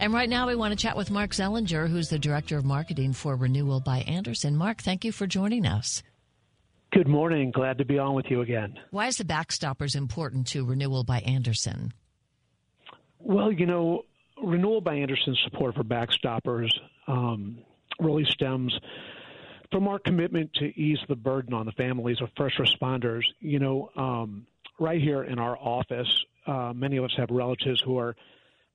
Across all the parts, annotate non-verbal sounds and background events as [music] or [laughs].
And right now, we want to chat with Mark Zellinger, who's the Director of Marketing for Renewal by Andersen. Mark, thank you for joining us. Good morning. Glad to be on with you again. Why is the Backstoppers important to Renewal by Andersen? Well, you know, Renewal by Andersen's support for Backstoppers um, really stems from our commitment to ease the burden on the families of first responders. You know, um, right here in our office, uh, many of us have relatives who are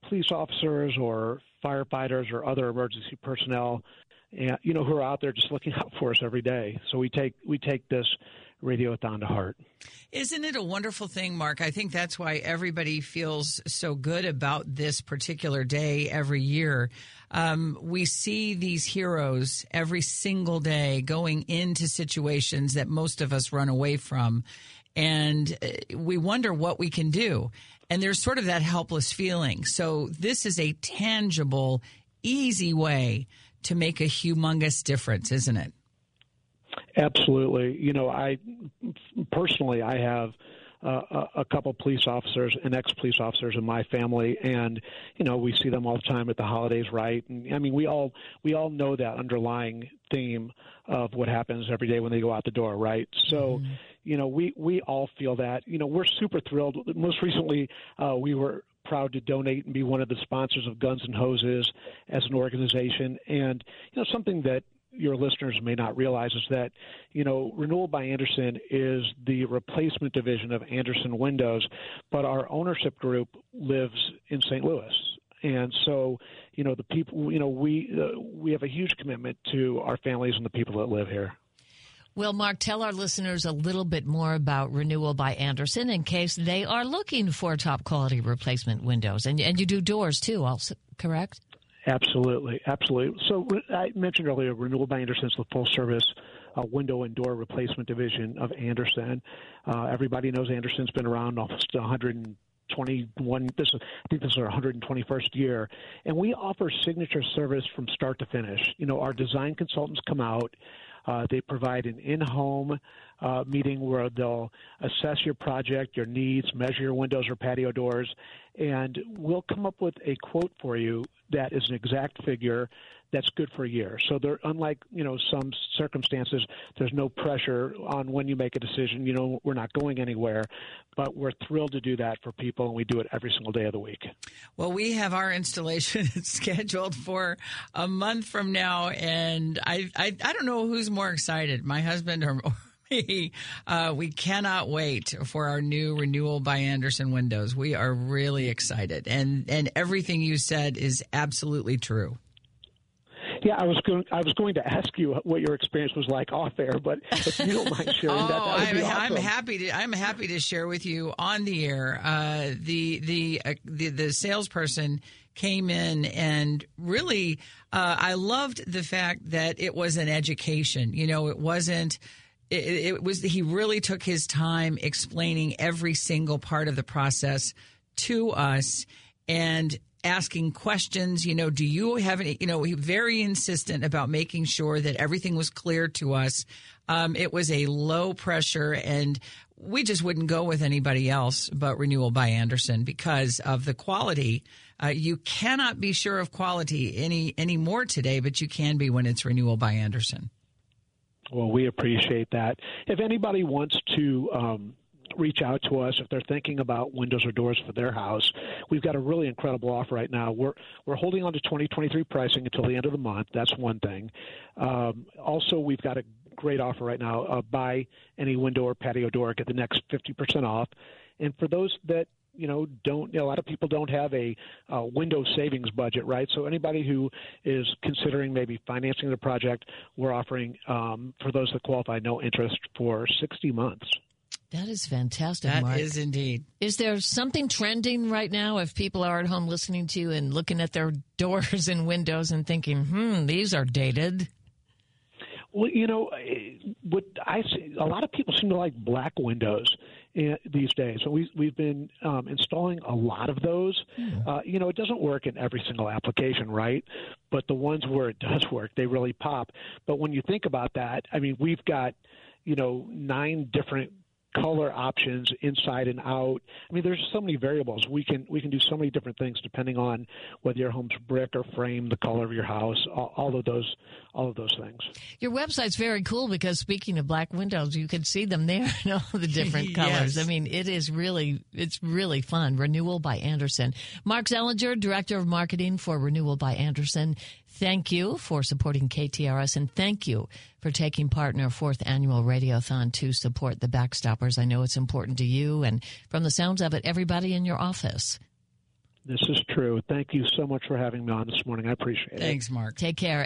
police officers or firefighters or other emergency personnel, and you know who are out there just looking [laughs] out for us every day. So we take we take this radiothon to heart. Isn't it a wonderful thing, Mark? I think that's why everybody feels so good about this particular day every year. Um, we see these heroes every single day going into situations that most of us run away from. And uh, we wonder what we can do. And there's sort of that helpless feeling. So this is a tangible, easy way to make a humongous difference, isn't it? Absolutely. You know, I personally, I have uh, a couple police officers and ex-police officers in my family, and you know we see them all the time at the holidays, right? And I mean, we all we all know that underlying theme of what happens every day when they go out the door, right? So, mm-hmm. you know, we we all feel that. You know, we're super thrilled. Most recently, uh, we were proud to donate and be one of the sponsors of Guns and Hoses as an organization, and you know something that your listeners may not realize is that, you know, Renewal by Andersen is the replacement division of Andersen Windows, but our ownership group lives in St. Louis. And so, you know, the people, you know, we uh, we have a huge commitment to our families and the people that live here. Well, Mark, tell our listeners a little bit more about Renewal by Andersen in case they are looking for top quality replacement windows. And, and you do doors too, also, correct? Absolutely, absolutely. So I mentioned earlier, Renewal by Andersen is the full service uh, window and door replacement division of Andersen. Uh, everybody knows Andersen's been around almost 121. This is, I think this is our 121st year, and we offer signature service from start to finish. You know, our design consultants come out. Uh, they provide an in-home uh, meeting where they'll assess your project, your needs, measure your windows or patio doors, and we'll come up with a quote for you that is an exact figure that's good for a year. So there, unlike you know some circumstances, there's no pressure on when you make a decision. You know we're not going anywhere, but we're thrilled to do that for people, and we do it every single day of the week. Well, we have our installation [laughs] scheduled for a month from now, and I I, I don't know who's more excited, my husband or. [laughs] Me. Uh, we cannot wait for our new renewal by Andersen windows. We are really excited, and and everything you said is absolutely true. Yeah, I was going. I was going to ask you what your experience was like off air, but if you don't mind [laughs] sharing oh, that, that I'm, awesome. I'm, happy to. I'm happy to share with you on the air. Uh, the the, uh, the the salesperson came in and really, uh, I loved the fact that it was an education. You know, it wasn't. It, it was. He really took his time explaining every single part of the process to us and asking questions. You know, do you have any, you know, very insistent about making sure that everything was clear to us. Um, it was a low pressure and we just wouldn't go with anybody else but Renewal by Andersen because of the quality. Uh, you cannot be sure of quality any any more today, but you can be when it's Renewal by Andersen. Well, we appreciate that. If anybody wants to um, reach out to us if they're thinking about windows or doors for their house. We've got a really incredible offer right now. We're we're holding on to 2023 pricing until the end of the month. That's one thing. Um, also, we've got a great offer right now. Uh, buy any window or patio door, get the next 50% off. And for those that you know don't you know, a lot of people don't have a uh, window savings budget right so anybody who is considering maybe financing the project we're offering um, for those that qualify no interest for 60 months that is fantastic. That Mark. is indeed. Is there something trending right now if people are at home listening to you and looking at their [laughs] doors and windows and thinking, hmm, these are dated? Well, you know, what I see, a lot of people seem to like black windows eh, these days. So we, we've been um, installing a lot of those. Mm. Uh, you know, it doesn't work in every single application, right? But the ones where it [laughs] does work, they really pop. But when you think about that, I mean, we've got, you know, nine different color options inside and out. I mean, there's so many variables. We can we can do so many different things depending on whether your home's brick or frame, the color of your house, all, all of those all of those things. Your website's very cool because speaking of black windows, you can see them there [laughs] in all the different [laughs] colors. Yes. I mean, it is really it's really fun. Renewal by Andersen. Mark Zellinger, Director of Marketing for Renewal by Andersen. Thank you for supporting KTRS and thank you for taking part in our fourth annual Radiothon to support the Backstoppers. I know it's important to you and from the sounds of it, everybody in your office. This is true. Thank you so much for having me on this morning. I appreciate it. Thanks, Mark. Take care.